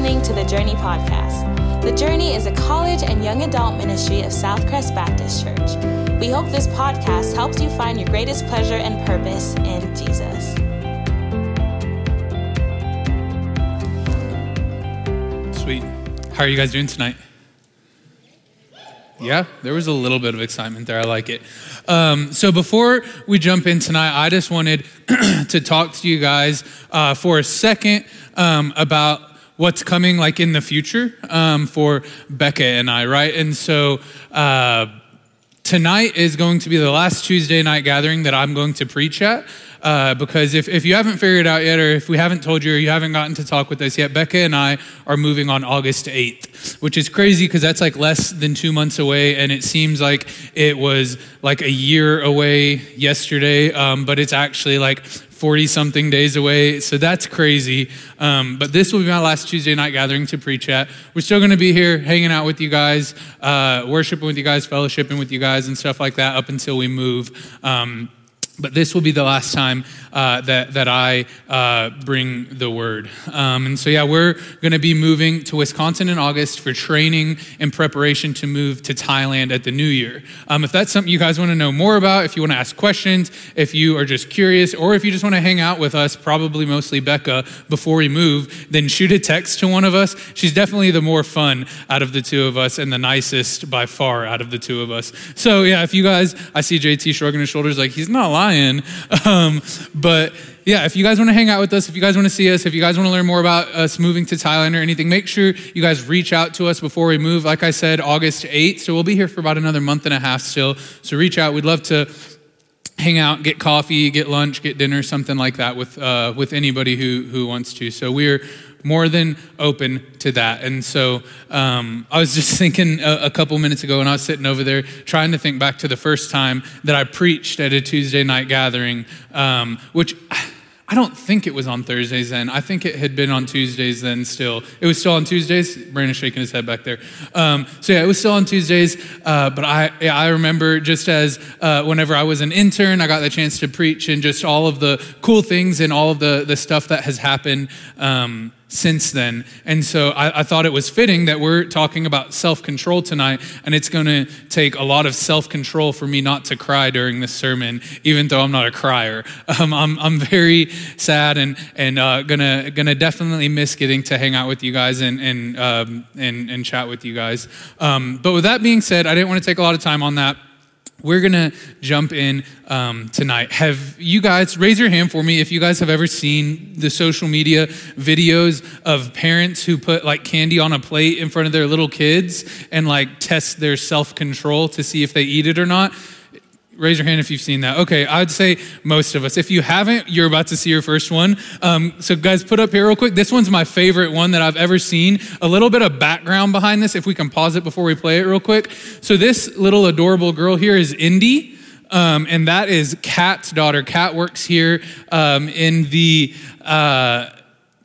listening to the Journey Podcast. The Journey is a college and young adult ministry of Southcrest Baptist Church. We hope this podcast helps you find your greatest pleasure and purpose in Jesus. Sweet. How are you guys doing tonight? Yeah, there was a little bit of excitement there. I like it. Um, so before we jump in tonight, I just wanted to talk to you guys uh, for a second um, about what's coming, like in the future, um, for Becca and I, right? And so. Uh, tonight is going to be the last Tuesday night gathering that I'm going to preach at. Uh, because if, if you haven't figured it out yet, or if we haven't told you, or you haven't gotten to talk with us yet, Becca and I are moving on August 8th, which is crazy because that's like less than two months away. And it seems like it was like a year away yesterday, um, but it's actually like 40 something days away. So that's crazy. Um, but this will be my last Tuesday night gathering to preach at. We're still going to be here hanging out with you guys, uh, worshiping with you guys, fellowshipping with you guys, and stuff like that up until we move. Um, but this will be the last time uh, that, that I uh, bring the word. Um, and so, yeah, we're going to be moving to Wisconsin in August for training and preparation to move to Thailand at the new year. Um, if that's something you guys want to know more about, if you want to ask questions, if you are just curious, or if you just want to hang out with us, probably mostly Becca, before we move, then shoot a text to one of us. She's definitely the more fun out of the two of us and the nicest by far out of the two of us. So, yeah, if you guys, I see JT shrugging his shoulders like he's not lying. Um, but yeah, if you guys want to hang out with us, if you guys want to see us, if you guys want to learn more about us moving to Thailand or anything, make sure you guys reach out to us before we move. Like I said, August 8th. So we'll be here for about another month and a half still. So reach out. We'd love to hang out, get coffee, get lunch, get dinner, something like that with, uh, with anybody who, who wants to. So we're more than open to that. And so um, I was just thinking a, a, couple minutes ago when I was sitting over there trying to think back to the first time that I preached at a Tuesday night gathering, um, which I don't think it was on Thursdays then. I think it had been on Tuesdays then still. It was still on Tuesdays. Brandon's shaking his head back there. Um, so yeah, it was still on Tuesdays. Uh, but I, yeah, I remember just as uh, whenever I was an intern, I got the chance to preach and just all of the cool things and all of the, the stuff that has happened. Um, since then. And so I, I, thought it was fitting that we're talking about self control tonight, and it's going to take a lot of self control for me not to cry during this sermon, even though I'm not a crier. Um, I'm, I'm very sad and, and uh, gonna, gonna definitely miss getting to hang out with you guys and, and, um, and, and chat with you guys. Um, but with that being said, I didn't want to take a lot of time on that we're going to jump in um, tonight. Have you guys, raise your hand for me if you guys have ever seen the social media videos of parents who put like candy on a plate in front of their little kids and like test their self control to see if they eat it or not? Raise your hand if you've seen that. Okay, I'd say most of us. If you haven't, you're about to see your first one. Um, so, guys, put up here real quick. This one's my favorite one that I've ever seen. A little bit of background behind this, if we can pause it before we play it real quick. So, this little adorable girl here is Indy. Um, and that is Kat's daughter. Kat works here um, in the uh,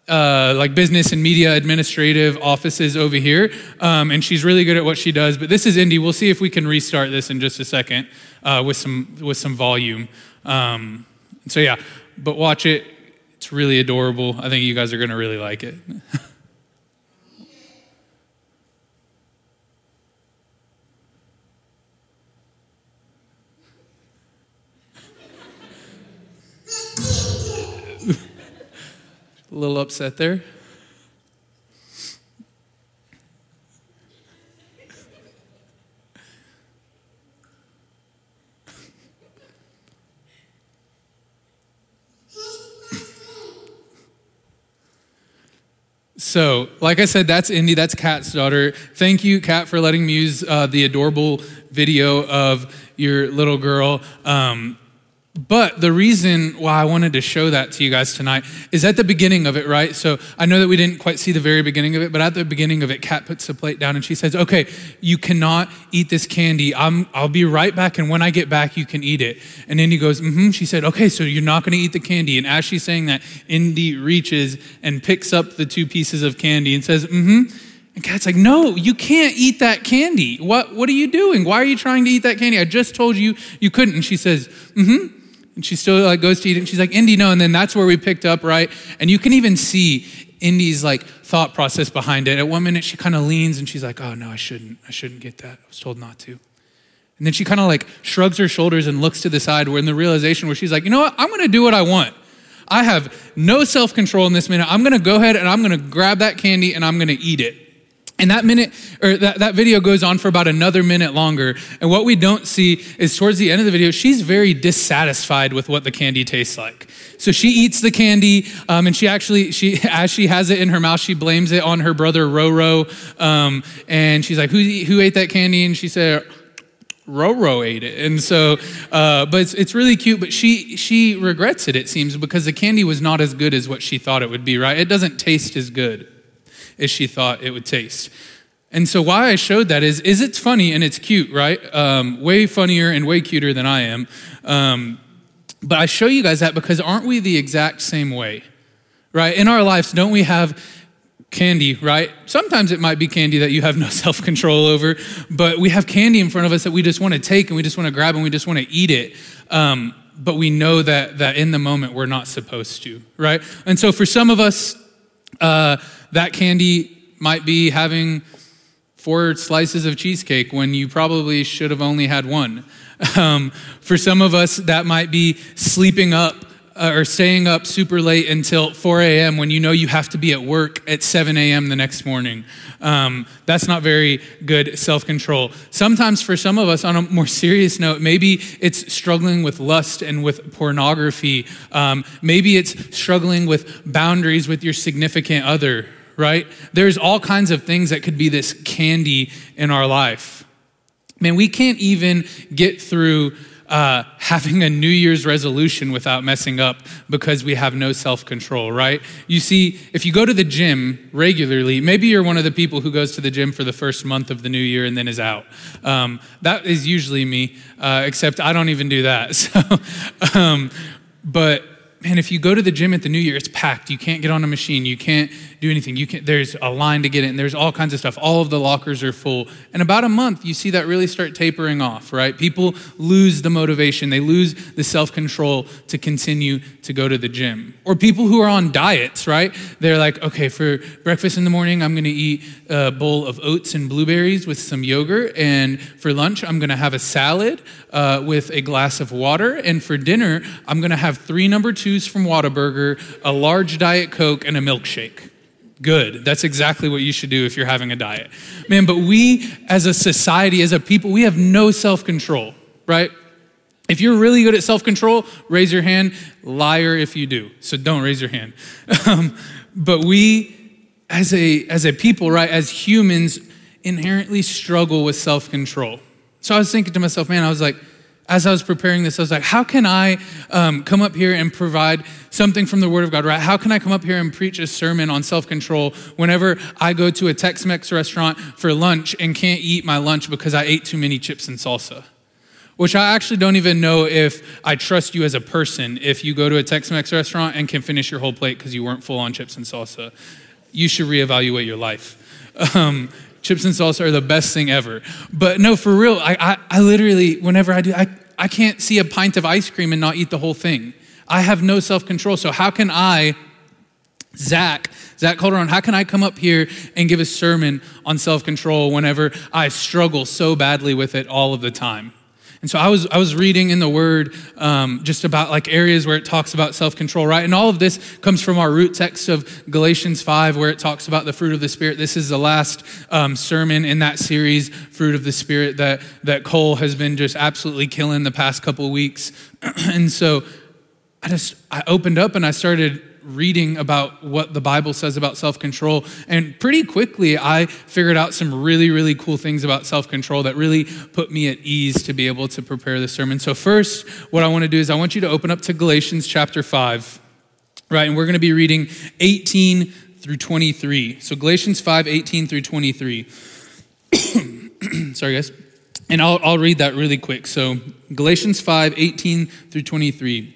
uh, like business and media administrative offices over here, um, and she's really good at what she does. But this is Indy. We'll see if we can restart this in just a second uh, with some with some volume. Um, so yeah, but watch it. It's really adorable. I think you guys are going to really like it. A little upset there. So, like I said, that's Indy. That's Kat's daughter. Thank you, Kat, for letting me use uh, the adorable video of your little girl. Um, but the reason why I wanted to show that to you guys tonight is at the beginning of it, right? So I know that we didn't quite see the very beginning of it, but at the beginning of it, Kat puts the plate down and she says, Okay, you cannot eat this candy. I'm, I'll be right back, and when I get back, you can eat it. And Indy goes, Mm hmm. She said, Okay, so you're not going to eat the candy. And as she's saying that, Indy reaches and picks up the two pieces of candy and says, Mm hmm. And Kat's like, no, you can't eat that candy. What, what are you doing? Why are you trying to eat that candy? I just told you you couldn't. And she says, mm hmm. And she still like goes to eat it. And she's like, Indy, no. And then that's where we picked up, right? And you can even see Indy's like thought process behind it. At one minute, she kind of leans and she's like, "Oh no, I shouldn't. I shouldn't get that. I was told not to." And then she kind of like shrugs her shoulders and looks to the side. Where in the realization where she's like, "You know what? I'm going to do what I want. I have no self control in this minute. I'm going to go ahead and I'm going to grab that candy and I'm going to eat it." And that minute, or that, that video goes on for about another minute longer. And what we don't see is towards the end of the video, she's very dissatisfied with what the candy tastes like. So she eats the candy, um, and she actually, she as she has it in her mouth, she blames it on her brother Roro. Um, and she's like, who, who ate that candy? And she said, Roro ate it. And so, uh, but it's, it's really cute, but she, she regrets it, it seems, because the candy was not as good as what she thought it would be, right? It doesn't taste as good as she thought it would taste. And so, why I showed that is, is it's funny and it's cute, right? Um, way funnier and way cuter than I am. Um, but I show you guys that because aren't we the exact same way, right? In our lives, don't we have candy, right? Sometimes it might be candy that you have no self control over, but we have candy in front of us that we just want to take and we just want to grab and we just want to eat it. Um, but we know that that in the moment we're not supposed to, right? And so for some of us, uh, that candy might be having four slices of cheesecake when you probably should have only had one. Um, for some of us, that might be sleeping up uh, or staying up super late until 4 a.m. when you know you have to be at work at 7 a.m. the next morning. Um, that's not very good self control. Sometimes, for some of us, on a more serious note, maybe it's struggling with lust and with pornography. Um, maybe it's struggling with boundaries with your significant other, right? There's all kinds of things that could be this candy in our life. Man, we can't even get through uh, having a New Year's resolution without messing up because we have no self control, right? You see, if you go to the gym regularly, maybe you're one of the people who goes to the gym for the first month of the new year and then is out. Um, that is usually me, uh, except I don't even do that. So, um, but man, if you go to the gym at the new year, it's packed. You can't get on a machine. You can't do anything. You can there's a line to get in. There's all kinds of stuff. All of the lockers are full. And about a month, you see that really start tapering off, right? People lose the motivation. They lose the self-control to continue to go to the gym. Or people who are on diets, right? They're like, okay, for breakfast in the morning, I'm going to eat a bowl of oats and blueberries with some yogurt. And for lunch, I'm going to have a salad uh, with a glass of water. And for dinner, I'm going to have three number twos from Whataburger, a large Diet Coke, and a milkshake. Good. That's exactly what you should do if you're having a diet. Man, but we as a society, as a people, we have no self control, right? If you're really good at self control, raise your hand. Liar if you do. So don't raise your hand. Um, but we, as a, as a people, right, as humans, inherently struggle with self control. So I was thinking to myself, man, I was like, as I was preparing this, I was like, how can I um, come up here and provide something from the Word of God, right? How can I come up here and preach a sermon on self control whenever I go to a Tex Mex restaurant for lunch and can't eat my lunch because I ate too many chips and salsa? Which I actually don't even know if I trust you as a person if you go to a Tex Mex restaurant and can finish your whole plate because you weren't full on chips and salsa. You should reevaluate your life. Um, chips and salsa are the best thing ever. But no, for real, I, I, I literally, whenever I do, I, I can't see a pint of ice cream and not eat the whole thing. I have no self control. So, how can I, Zach, Zach Calderon, how can I come up here and give a sermon on self control whenever I struggle so badly with it all of the time? And so I was, I was reading in the Word um, just about like areas where it talks about self control, right? And all of this comes from our root text of Galatians 5, where it talks about the fruit of the Spirit. This is the last um, sermon in that series, Fruit of the Spirit, that, that Cole has been just absolutely killing the past couple weeks. and so I just, I opened up and I started reading about what the Bible says about self control. And pretty quickly, I figured out some really, really cool things about self control that really put me at ease to be able to prepare the sermon. So, first, what I want to do is I want you to open up to Galatians chapter 5, right? And we're going to be reading 18 through 23. So, Galatians 5, 18 through 23. Sorry, guys. And I'll, I'll read that really quick. So, Galatians 5, 18 through 23.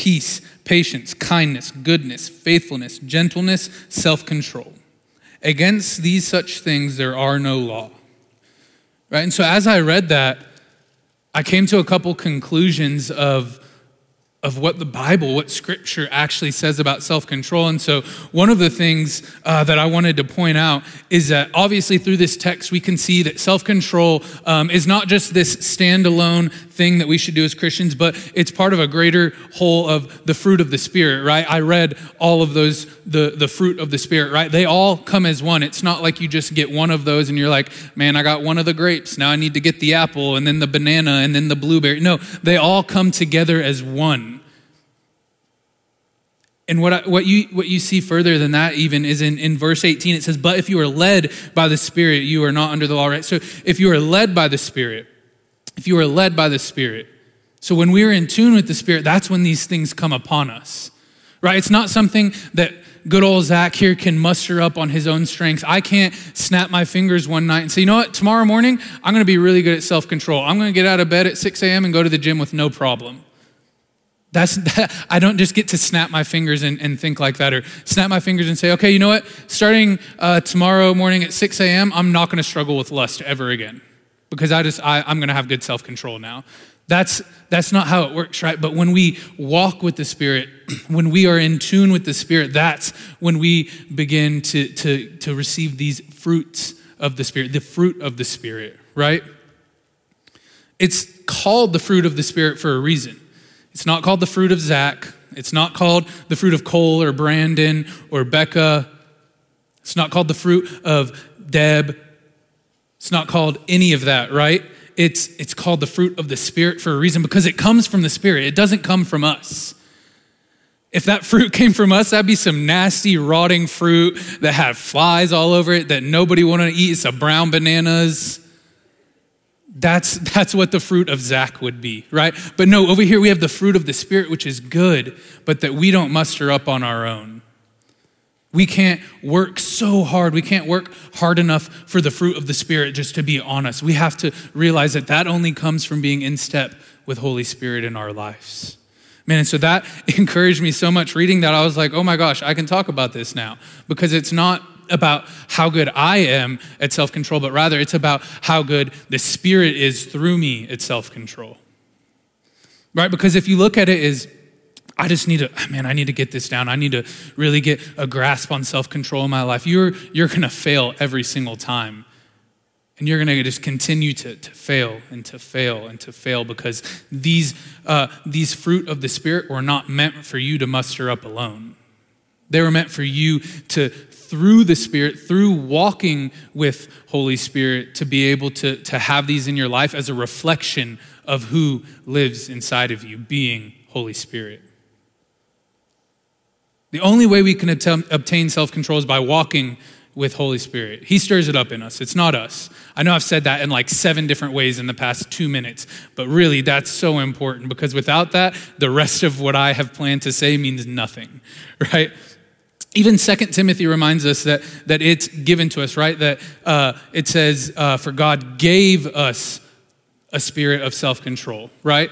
peace, patience, kindness, goodness, faithfulness, gentleness, self control. Against these such things there are no law. Right? And so as I read that, I came to a couple conclusions of of what the Bible, what Scripture actually says about self control. And so, one of the things uh, that I wanted to point out is that obviously through this text, we can see that self control um, is not just this standalone thing that we should do as Christians, but it's part of a greater whole of the fruit of the Spirit, right? I read all of those, the, the fruit of the Spirit, right? They all come as one. It's not like you just get one of those and you're like, man, I got one of the grapes. Now I need to get the apple and then the banana and then the blueberry. No, they all come together as one. And what, what, you, what you see further than that, even, is in, in verse 18. It says, But if you are led by the Spirit, you are not under the law, right? So if you are led by the Spirit, if you are led by the Spirit, so when we are in tune with the Spirit, that's when these things come upon us, right? It's not something that good old Zach here can muster up on his own strength. I can't snap my fingers one night and say, you know what, tomorrow morning, I'm going to be really good at self control. I'm going to get out of bed at 6 a.m. and go to the gym with no problem. That's, that, I don't just get to snap my fingers and, and, think like that or snap my fingers and say, okay, you know what? Starting uh, tomorrow morning at 6 a.m., I'm not going to struggle with lust ever again because I just, I, I'm going to have good self control now. That's, that's not how it works, right? But when we walk with the Spirit, when we are in tune with the Spirit, that's when we begin to, to, to receive these fruits of the Spirit, the fruit of the Spirit, right? It's called the fruit of the Spirit for a reason. It's not called the fruit of Zach. It's not called the fruit of Cole or Brandon or Becca. It's not called the fruit of Deb. It's not called any of that, right? It's, it's called the fruit of the Spirit for a reason because it comes from the Spirit. It doesn't come from us. If that fruit came from us, that'd be some nasty, rotting fruit that had flies all over it that nobody wanted to eat. It's some brown bananas. That's, that's what the fruit of Zach would be, right? But no, over here we have the fruit of the Spirit, which is good, but that we don't muster up on our own. We can't work so hard. We can't work hard enough for the fruit of the Spirit just to be honest. We have to realize that that only comes from being in step with Holy Spirit in our lives. Man, and so that encouraged me so much reading that I was like, oh my gosh, I can talk about this now because it's not about how good I am at self control, but rather it's about how good the Spirit is through me at self control. Right? Because if you look at it as, I just need to, man, I need to get this down. I need to really get a grasp on self control in my life. You're, you're going to fail every single time. And you're going to just continue to, to fail and to fail and to fail because these, uh, these fruit of the Spirit were not meant for you to muster up alone. They were meant for you to through the Spirit, through walking with Holy Spirit, to be able to, to have these in your life as a reflection of who lives inside of you, being Holy Spirit. The only way we can obtain self control is by walking with Holy Spirit. He stirs it up in us. It's not us. I know I've said that in like seven different ways in the past two minutes, but really that's so important because without that, the rest of what I have planned to say means nothing, right? Even Second Timothy reminds us that, that it's given to us, right? That uh, it says, uh, for God gave us a spirit of self control, right?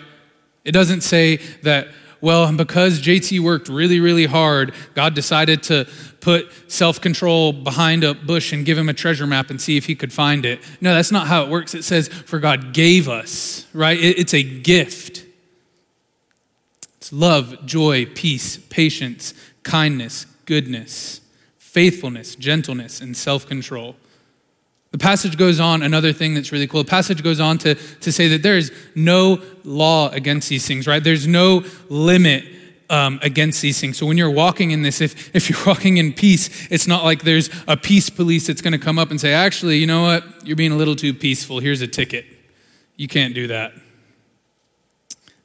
It doesn't say that, well, because JT worked really, really hard, God decided to put self control behind a bush and give him a treasure map and see if he could find it. No, that's not how it works. It says, for God gave us, right? It, it's a gift. It's love, joy, peace, patience, kindness, goodness, faithfulness, gentleness, and self control. The passage goes on, another thing that's really cool. The passage goes on to, to say that there is no law against these things, right? There's no limit um, against these things. So when you're walking in this, if, if you're walking in peace, it's not like there's a peace police that's going to come up and say, actually, you know what? You're being a little too peaceful. Here's a ticket. You can't do that.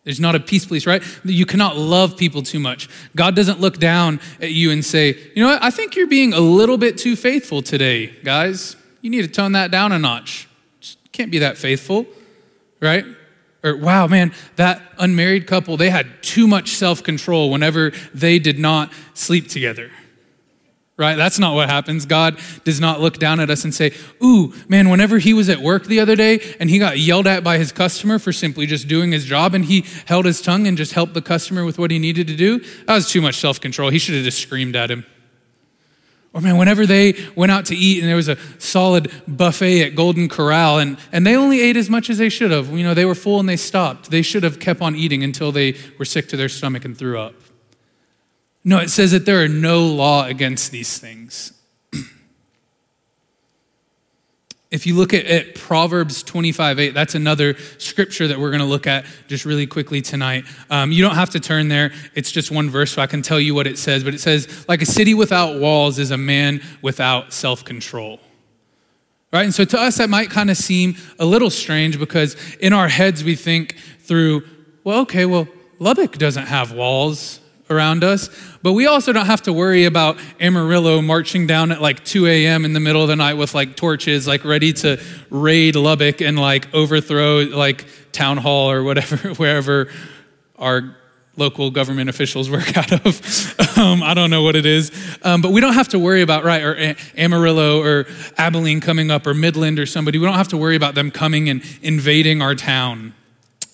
There's not a peace police, right? You cannot love people too much. God doesn't look down at you and say, you know what? I think you're being a little bit too faithful today, guys. You need to tone that down a notch. Just can't be that faithful, right? Or, wow, man, that unmarried couple, they had too much self control whenever they did not sleep together right? That's not what happens. God does not look down at us and say, Ooh, man, whenever he was at work the other day and he got yelled at by his customer for simply just doing his job and he held his tongue and just helped the customer with what he needed to do, that was too much self control. He should have just screamed at him. Or man, whenever they went out to eat and there was a solid buffet at Golden Corral and, and they only ate as much as they should have. You know, they were full and they stopped. They should have kept on eating until they were sick to their stomach and threw up. No, it says that there are no law against these things. if you look at, at Proverbs 25 8, that's another scripture that we're going to look at just really quickly tonight. Um, you don't have to turn there, it's just one verse, so I can tell you what it says. But it says, like a city without walls is a man without self control. Right? And so to us, that might kind of seem a little strange because in our heads we think through, well, okay, well, Lubbock doesn't have walls around us. But we also don't have to worry about Amarillo marching down at like 2 a.m. in the middle of the night with like torches, like ready to raid Lubbock and like overthrow like town hall or whatever, wherever our local government officials work out of. Um, I don't know what it is. Um, but we don't have to worry about, right, or Amarillo or Abilene coming up or Midland or somebody. We don't have to worry about them coming and invading our town.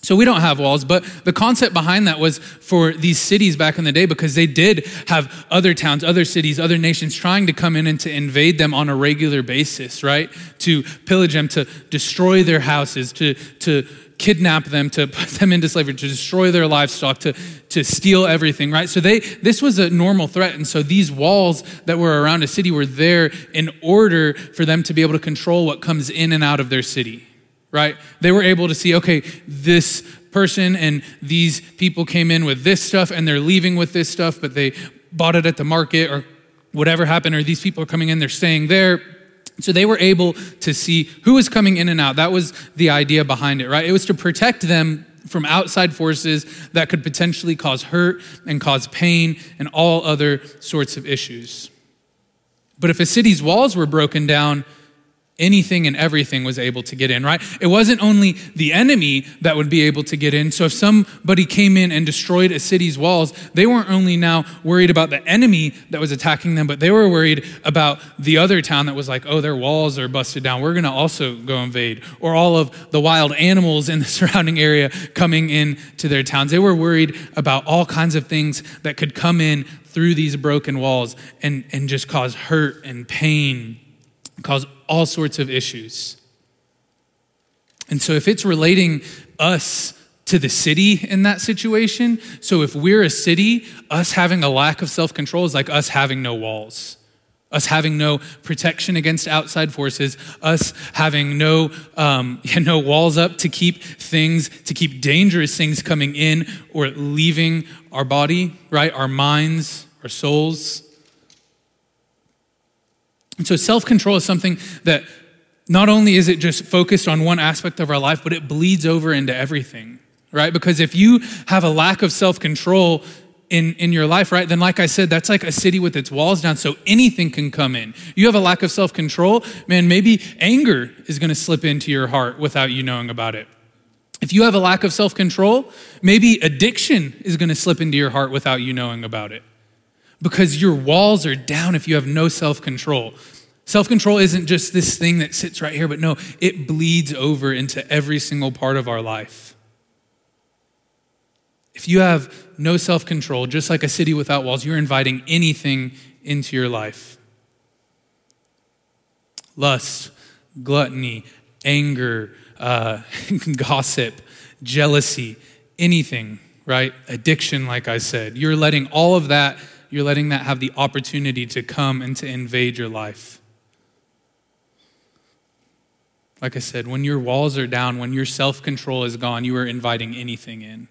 So we don't have walls, but the concept behind that was for these cities back in the day because they did have other towns, other cities, other nations trying to come in and to invade them on a regular basis, right? To pillage them, to destroy their houses, to, to kidnap them, to put them into slavery, to destroy their livestock, to, to steal everything, right? So they this was a normal threat. And so these walls that were around a city were there in order for them to be able to control what comes in and out of their city right? They were able to see, okay, this person and these people came in with this stuff and they're leaving with this stuff, but they bought it at the market or whatever happened, or these people are coming in, they're staying there. So they were able to see who was coming in and out. That was the idea behind it, right? It was to protect them from outside forces that could potentially cause hurt and cause pain and all other sorts of issues. But if a city's walls were broken down, anything and everything was able to get in, right? It wasn't only the enemy that would be able to get in. So if somebody came in and destroyed a city's walls, they weren't only now worried about the enemy that was attacking them, but they were worried about the other town that was like, oh, their walls are busted down. We're going to also go invade. Or all of the wild animals in the surrounding area coming in to their towns. They were worried about all kinds of things that could come in through these broken walls and, and just cause hurt and pain cause all sorts of issues. And so, if it's relating us to the city in that situation, so if we're a city, us having a lack of self control is like us having no walls, us having no protection against outside forces, us having no, um, no walls up to keep things, to keep dangerous things coming in or leaving our body, right? Our minds, our souls. And so self control is something that not only is it just focused on one aspect of our life, but it bleeds over into everything, right? Because if you have a lack of self control, in, in your life, right? Then, like I said, that's like a city with its walls down, so anything can come in. You have a lack of self control, man, maybe anger is gonna slip into your heart without you knowing about it. If you have a lack of self control, maybe addiction is gonna slip into your heart without you knowing about it because your walls are down if you have no self control. Self control isn't just this thing that sits right here, but no, it bleeds over into every single part of our life. If you have no self control, just like a city without walls, you're inviting anything into your life lust, gluttony, anger, uh, gossip, jealousy, anything, right? Addiction, like I said. You're letting all of that you're letting that have the opportunity to come and to invade your life. Like I said, when your walls are down, when your self control is gone, you are inviting anything in.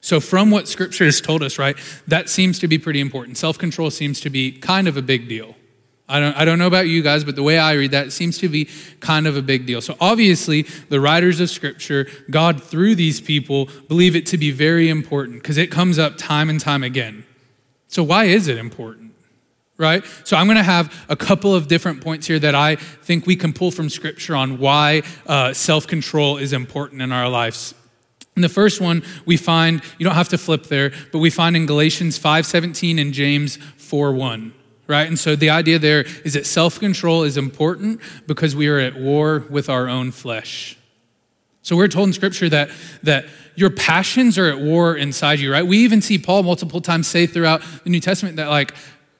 So, from what scripture has told us, right, that seems to be pretty important. Self control seems to be kind of a big deal. I don't, I don't know about you guys, but the way I read that, seems to be kind of a big deal. So, obviously, the writers of Scripture, God through these people, believe it to be very important because it comes up time and time again. So, why is it important? right? So I'm going to have a couple of different points here that I think we can pull from Scripture on why uh, self control is important in our lives. And the first one we find, you don't have to flip there, but we find in Galatians 5:17 and James 4:1. Right? And so the idea there is that self-control is important because we are at war with our own flesh. So we're told in scripture that that your passions are at war inside you, right? We even see Paul multiple times say throughout the New Testament that like,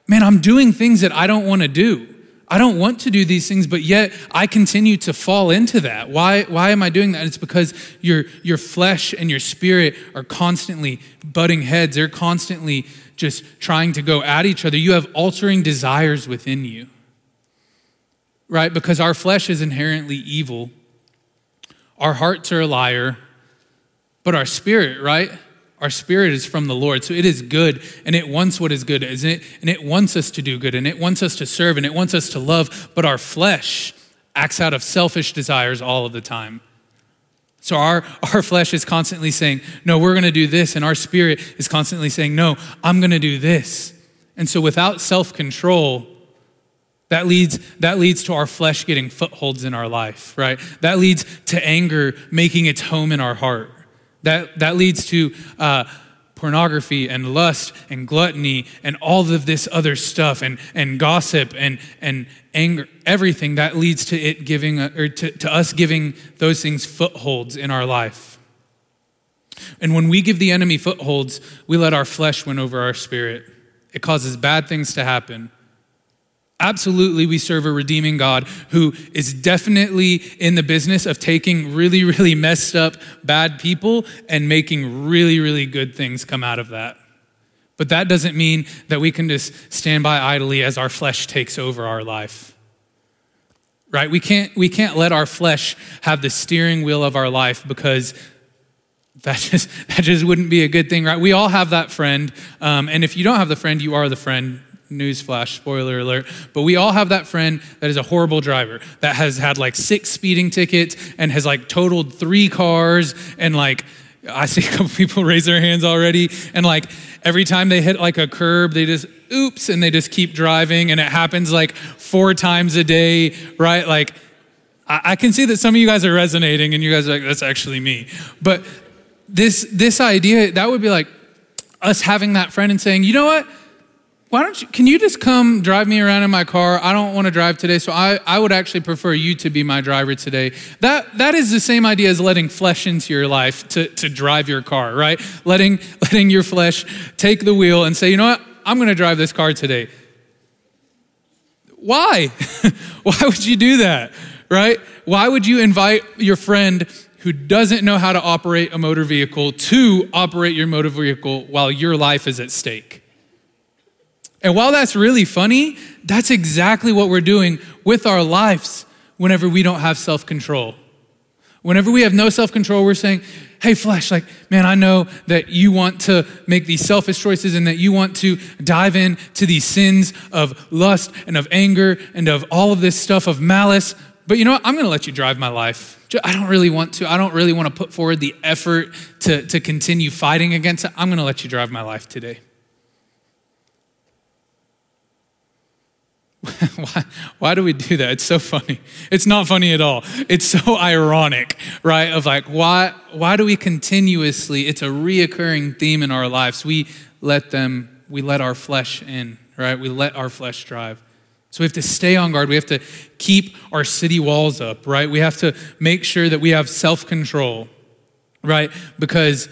man, I'm doing things that I don't want to do. I don't want to do these things, but yet I continue to fall into that. Why, why am I doing that? It's because your, your flesh and your spirit are constantly butting heads. They're constantly just trying to go at each other. You have altering desires within you, right? Because our flesh is inherently evil. Our hearts are a liar, but our spirit, right? Our spirit is from the Lord. So it is good and it wants what is good, isn't it? And it wants us to do good and it wants us to serve and it wants us to love. But our flesh acts out of selfish desires all of the time. So our, our flesh is constantly saying, no, we're going to do this. And our spirit is constantly saying, no, I'm going to do this. And so without self control, that leads, that leads to our flesh getting footholds in our life, right? That leads to anger making its home in our heart. That, that leads to uh, pornography and lust and gluttony and all of this other stuff and, and gossip and, and anger, everything that leads to it giving, or to, to us giving those things footholds in our life. And when we give the enemy footholds, we let our flesh win over our spirit. It causes bad things to happen. Absolutely, we serve a redeeming God who is definitely in the business of taking really, really messed up bad people and making really, really good things come out of that. But that doesn't mean that we can just stand by idly as our flesh takes over our life. Right? We can't, we can't let our flesh have the steering wheel of our life because that just, that just wouldn't be a good thing, right? We all have that friend. Um, and if you don't have the friend, you are the friend Newsflash, spoiler alert. But we all have that friend that is a horrible driver that has had like six speeding tickets and has like totaled three cars. And like, I see a couple people raise their hands already. And like, every time they hit like a curb, they just, oops, and they just keep driving. And it happens like four times a day, right? Like, I, I can see that some of you guys are resonating and you guys are like, that's actually me. But this, this idea, that would be like us having that friend and saying, you know what? Why don't you, can you just come drive me around in my car? I don't want to drive today, so I, I would actually prefer you to be my driver today. That, that is the same idea as letting flesh into your life to, to drive your car, right? Letting, letting your flesh take the wheel and say, you know what? I'm going to drive this car today. Why? Why would you do that, right? Why would you invite your friend who doesn't know how to operate a motor vehicle to operate your motor vehicle while your life is at stake? And while that's really funny, that's exactly what we're doing with our lives whenever we don't have self control. Whenever we have no self control, we're saying, Hey, flesh, like, man, I know that you want to make these selfish choices and that you want to dive into these sins of lust and of anger and of all of this stuff of malice. But you know what? I'm going to let you drive my life. I don't really want to. I don't really want to put forward the effort to, to continue fighting against it. I'm going to let you drive my life today. why, why do we do that? It's so funny. It's not funny at all. It's so ironic, right? Of like, why, why do we continuously, it's a reoccurring theme in our lives. We let them, we let our flesh in, right? We let our flesh drive. So we have to stay on guard. We have to keep our city walls up, right? We have to make sure that we have self control, right? Because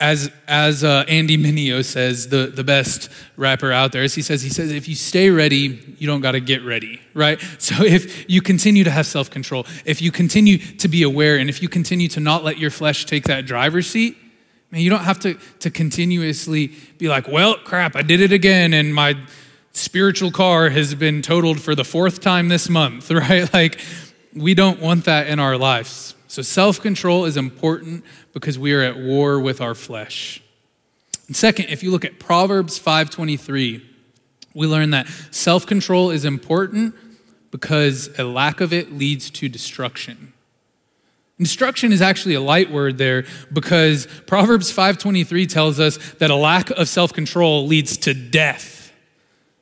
as, as uh, Andy Mineo says, the, the best rapper out there, as he says, he says, if you stay ready, you don't got to get ready, right? So if you continue to have self control, if you continue to be aware, and if you continue to not let your flesh take that driver's seat, man, you don't have to, to continuously be like, well, crap, I did it again, and my spiritual car has been totaled for the fourth time this month, right? Like, we don't want that in our lives. So self control is important because we are at war with our flesh. And second, if you look at Proverbs 5:23, we learn that self-control is important because a lack of it leads to destruction. Destruction is actually a light word there because Proverbs 5:23 tells us that a lack of self-control leads to death.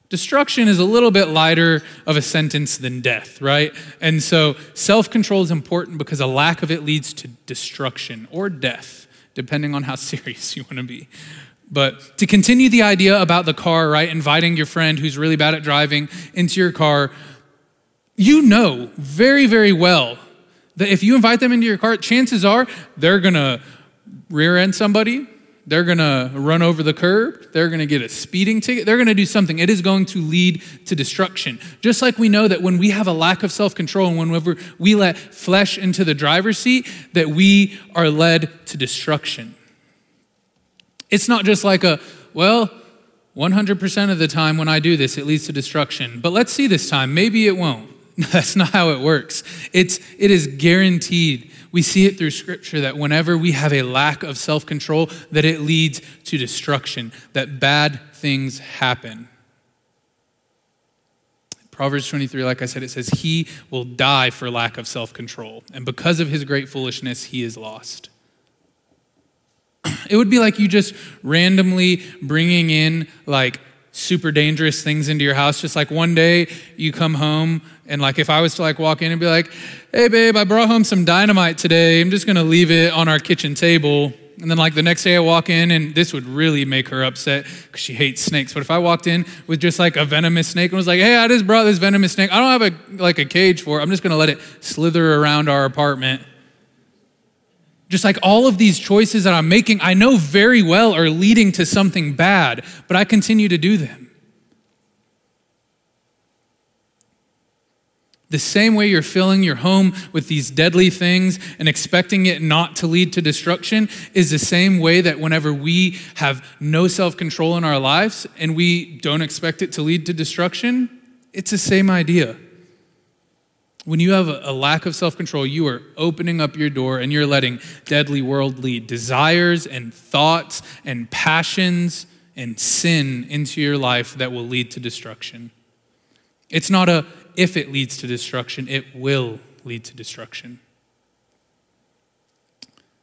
Destruction is a little bit lighter of a sentence than death, right? And so self control is important because a lack of it leads to destruction or death, depending on how serious you want to be. But to continue the idea about the car, right? Inviting your friend who's really bad at driving into your car, you know very, very well that if you invite them into your car, chances are they're going to rear end somebody, they're going to run over the curb. They're going to get a speeding ticket. They're going to do something. It is going to lead to destruction. Just like we know that when we have a lack of self control and whenever we let flesh into the driver's seat, that we are led to destruction. It's not just like a, well, 100% of the time when I do this, it leads to destruction. But let's see this time. Maybe it won't. That's not how it works. It's, it is guaranteed we see it through scripture that whenever we have a lack of self-control that it leads to destruction that bad things happen. Proverbs 23 like i said it says he will die for lack of self-control and because of his great foolishness he is lost. It would be like you just randomly bringing in like super dangerous things into your house. Just like one day you come home and like if I was to like walk in and be like, hey babe, I brought home some dynamite today. I'm just gonna leave it on our kitchen table. And then like the next day I walk in and this would really make her upset because she hates snakes. But if I walked in with just like a venomous snake and was like, hey, I just brought this venomous snake. I don't have a like a cage for it. I'm just gonna let it slither around our apartment. Just like all of these choices that I'm making, I know very well are leading to something bad, but I continue to do them. The same way you're filling your home with these deadly things and expecting it not to lead to destruction is the same way that whenever we have no self control in our lives and we don't expect it to lead to destruction, it's the same idea. When you have a, lack of self control, you are opening up your door and you're letting deadly worldly desires and thoughts and passions and sin into your life that will lead to destruction. It's not a if it leads to destruction, it will lead to destruction.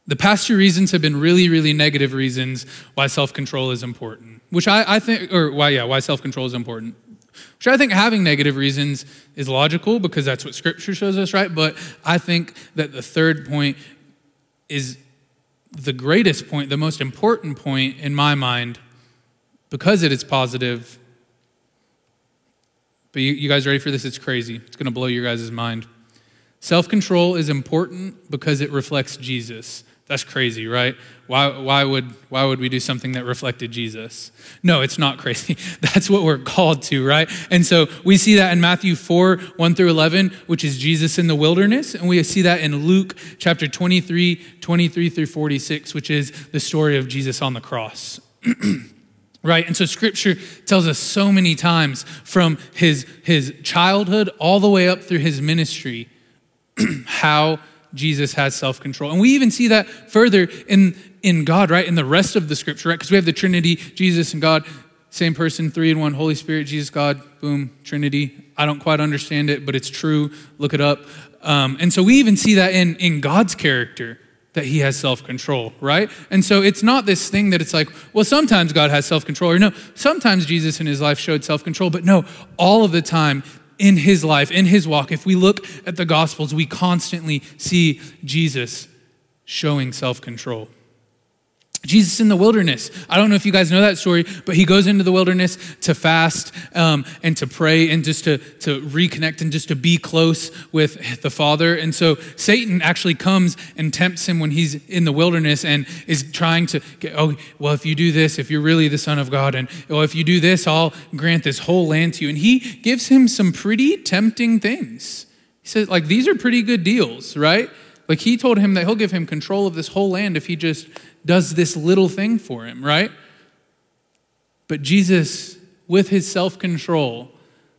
The past two reasons have been really, really negative reasons why self control is important, which I, I think, or why, yeah, why self control is important. Which I think having negative reasons is logical because that's what Scripture shows us, right? But I think that the third point is the greatest point, the most important point in my mind, because it is positive. But you, you guys ready for this? It's crazy. It's going to blow your guys' mind. Self control is important because it reflects Jesus. That's crazy, right? Why, why, would, why would we do something that reflected Jesus? No, it's not crazy. That's what we're called to, right? And so we see that in Matthew 4, 1 through 11, which is Jesus in the wilderness. And we see that in Luke chapter 23, 23 through 46, which is the story of Jesus on the cross. right? And so scripture tells us so many times from his, his childhood all the way up through his ministry how Jesus has self control. And we even see that further in, in God, right? In the rest of the scripture, right? Because we have the Trinity, Jesus and God, same person, three in one, Holy Spirit, Jesus, God, boom, Trinity. I don't quite understand it, but it's true. Look it up. Um, and so we even see that in, in God's character that he has self control, right? And so it's not this thing that it's like, well, sometimes God has self control, or no, sometimes Jesus in his life showed self control, but no, all of the time in his life, in his walk, if we look at the Gospels, we constantly see Jesus showing self control. Jesus in the wilderness. I don't know if you guys know that story, but he goes into the wilderness to fast um, and to pray and just to, to reconnect and just to be close with the Father. And so Satan actually comes and tempts him when he's in the wilderness and is trying to get, oh, well, if you do this, if you're really the Son of God, and well, if you do this, I'll grant this whole land to you. And he gives him some pretty tempting things. He says, like, these are pretty good deals, right? Like, he told him that he'll give him control of this whole land if he just does this little thing for him, right? But Jesus, with his self control,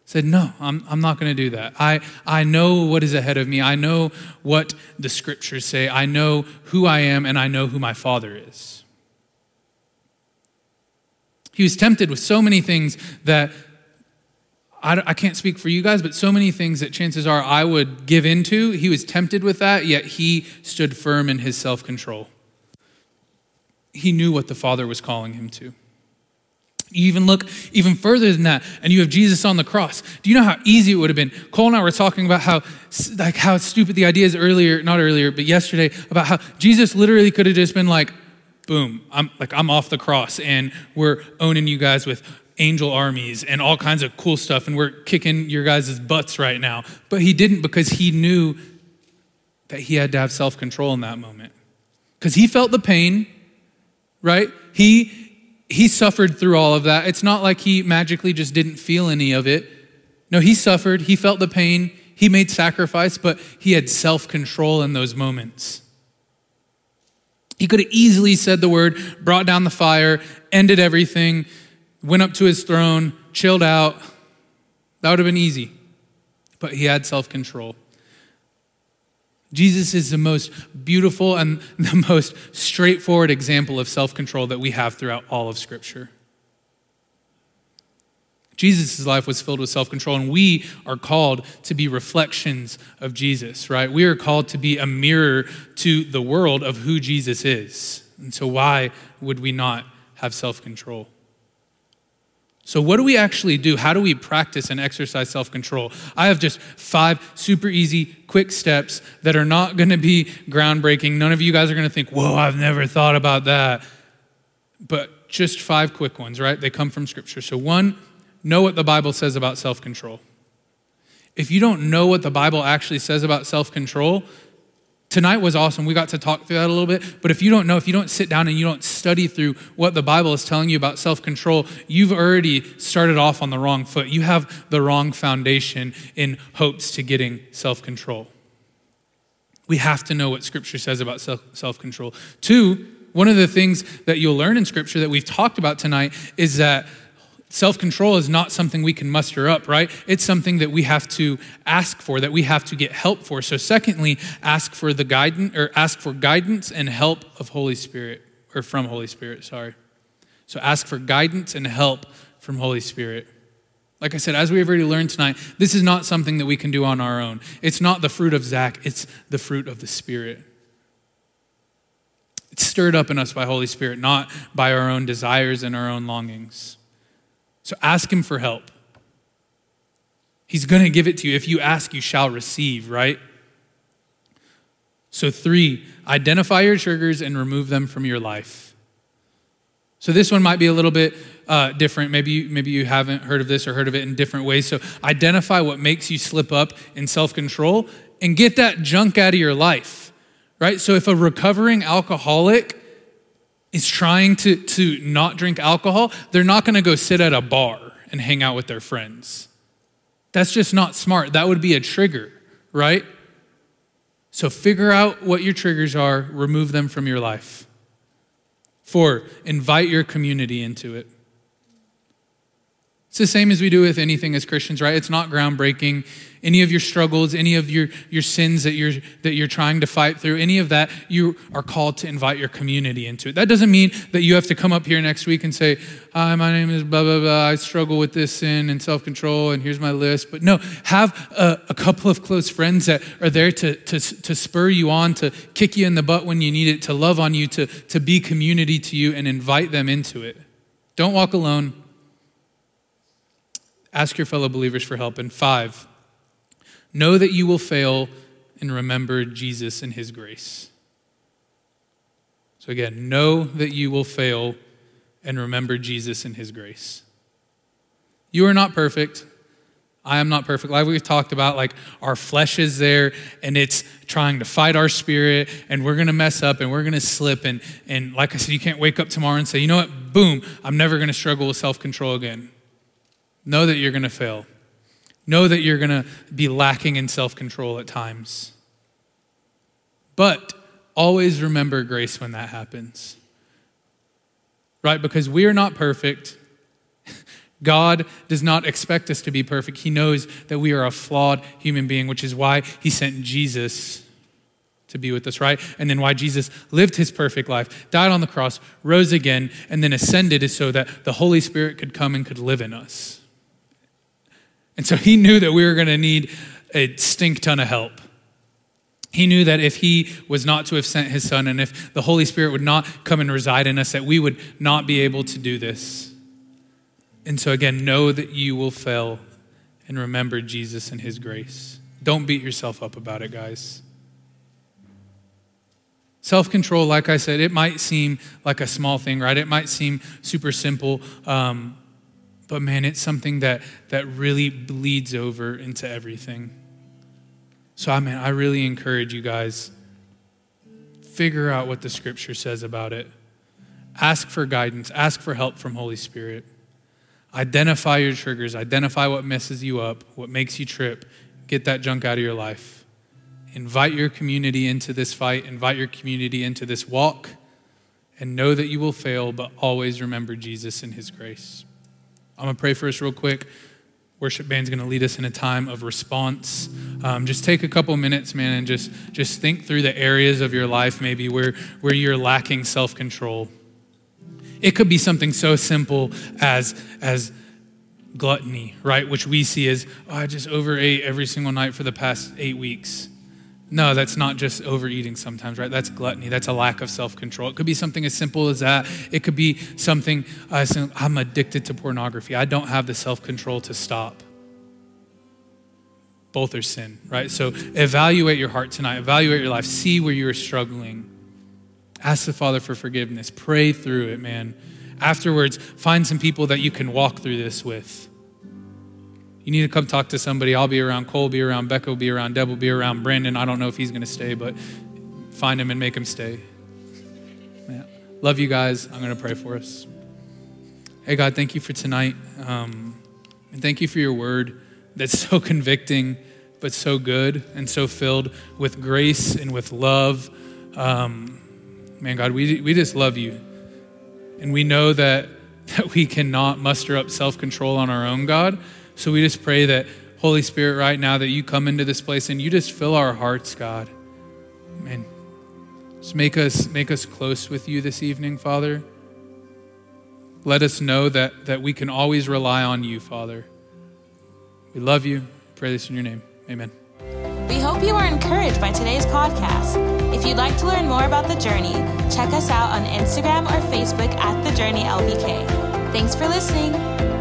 said, No, I'm, I'm not going to do that. I, I know what is ahead of me. I know what the scriptures say. I know who I am, and I know who my Father is. He was tempted with so many things that I, I can't speak for you guys, but so many things that chances are I would give into. He was tempted with that, yet he stood firm in his self control he knew what the Father was calling him to. You even look even further than that, and you have Jesus on the cross. Do you know how easy it would have been? Cole and I were talking about how like how stupid the idea is earlier, not earlier, but yesterday, about how Jesus literally could have just been like, boom, I'm like I'm off the cross, and we're owning you guys with angel armies and all kinds of cool stuff, and we're kicking your guys' butts right now. But he didn't because he knew that he had to have self-control in that moment. Because he felt the pain, right? He he suffered through all of that. It's not like he magically just didn't feel any of it. No, he suffered, he felt the pain, he made sacrifice, but he had self control in those moments. He could have easily said the word, brought down the fire, ended everything, went up to his throne, chilled out. That would have been easy. But he had self control. Jesus is the most beautiful and the most straightforward example of self control that we have throughout all of Scripture. Jesus' life was filled with self control, and we are called to be reflections of Jesus, right? We are called to be a mirror to the world of who Jesus is. And so, why would we not have self control? So, what do we actually do? How do we practice and exercise self control? I have just five super easy, quick steps that are not going to be groundbreaking. None of you guys are going to think, whoa, I've never thought about that. But just five quick ones, right? They come from Scripture. So, one, know what the Bible says about self control. If you don't know what the Bible actually says about self control, Tonight was awesome. We got to talk through that a little bit. But if you don't know, if you don't sit down and you don't study through what the Bible is telling you about self control, you've already started off on the wrong foot. You have the wrong foundation in hopes to getting self control. We have to know what Scripture says about self control. Two, one of the things that you'll learn in Scripture that we've talked about tonight is that Self control is not something we can muster up, right? It's something that we have to ask for, that we have to get help for. So, secondly, ask for the guidance or ask for guidance and help of Holy Spirit, or from Holy Spirit, sorry. So, ask for guidance and help from Holy Spirit. Like I said, as we've already learned tonight, this is not something that we can do on our own. It's not the fruit of Zach, it's the fruit of the Spirit. It's stirred up in us by Holy Spirit, not by our own desires and our own longings. So ask Him for help. He's going to give it to you. If you ask, you shall receive, right? So, three, identify your triggers and remove them from your life. So, this one might be a little bit uh, different. Maybe you, maybe you haven't heard of this or heard of it in different ways. So, identify what makes you slip up in self control and get that junk out of your life, right? So, if a recovering alcoholic is trying to, to not drink alcohol, they're not going to go sit at a bar and hang out with their friends. That's just not smart. That would be a trigger, right? So figure out what your triggers are, remove them from your life. Four, invite your community into it. It's the same as we do with anything as Christians, right? It's not groundbreaking. Any of your struggles, any of your, your sins that you're, that you're trying to fight through, any of that, you are called to invite your community into it. That doesn't mean that you have to come up here next week and say, Hi, my name is blah, blah, blah. I struggle with this sin and self control, and here's my list. But no, have a, a, couple of close friends that are there to, to, to spur you on, to kick you in the butt when you need it, to love on you, to, to be community to you, and invite them into it. Don't walk alone. Ask your fellow believers for help. And five, know that you will fail and remember Jesus and his grace. So again, know that you will fail and remember Jesus and his grace. You are not perfect. I am not perfect. Like we've talked about, like our flesh is there and it's trying to fight our spirit and we're to mess up and we're to slip. And, and like I said, you can't wake up tomorrow and say, you know what, boom, I'm never to struggle with self control again. Know that you're going to fail. Know that you're going to be lacking in self control at times. But always remember grace when that happens. Right? Because we are not perfect. God does not expect us to be perfect. He knows that we are a flawed human being, which is why He sent Jesus to be with us, right? And then why Jesus lived his perfect life, died on the cross, rose again, and then ascended is so that the Holy Spirit could come and could live in us. And so he knew that we were going to need a stink ton of help. He knew that if he was not to have sent his son and if the Holy Spirit would not come and reside in us, that we would not be able to do this. And so, again, know that you will fail and remember Jesus and his grace. Don't beat yourself up about it, guys. Self control, like I said, it might seem like a small thing, right? It might seem super simple. Um, but man, it's something that, that really bleeds over into everything. So, I mean, I really encourage you guys figure out what the scripture says about it. Ask for guidance, ask for help from Holy Spirit. Identify your triggers, identify what messes you up, what makes you trip. Get that junk out of your life. Invite your community into this fight, invite your community into this walk, and know that you will fail, but always remember Jesus and his grace. I'm going to pray for us real quick. Worship band's going to lead us in a time of response. Um, just take a couple minutes, man, and just just think through the areas of your life maybe where where you're lacking self control. It could be something so simple as as gluttony, right? Which we see as oh, I just overate every single night for the past eight weeks. No, that's not just overeating sometimes, right? That's gluttony. That's a lack of self control. It could be something as simple as that. It could be something uh, I'm addicted to pornography. I don't have the self control to stop. Both are sin, right? So evaluate your heart tonight, evaluate your life, see where you are struggling. Ask the Father for forgiveness. Pray through it, man. Afterwards, find some people that you can walk through this with. You need to come talk to somebody. I'll be around. Cole be around. Becca will be around. Deb will be around. Brandon, I don't know if he's going to stay, but find him and make him stay. Yeah. Love you guys. I'm going to pray for us. Hey, God, thank you for tonight. Um, and thank you for your word that's so convicting, but so good and so filled with grace and with love. Um, man, God, we, we just love you. And we know that, that we cannot muster up self control on our own, God. So we just pray that, Holy Spirit, right now, that you come into this place and you just fill our hearts, God. Man, just make us, make us close with you this evening, Father. Let us know that, that we can always rely on you, Father. We love you. Pray this in your name. Amen. We hope you were encouraged by today's podcast. If you'd like to learn more about The Journey, check us out on Instagram or Facebook at The Journey LBK. Thanks for listening.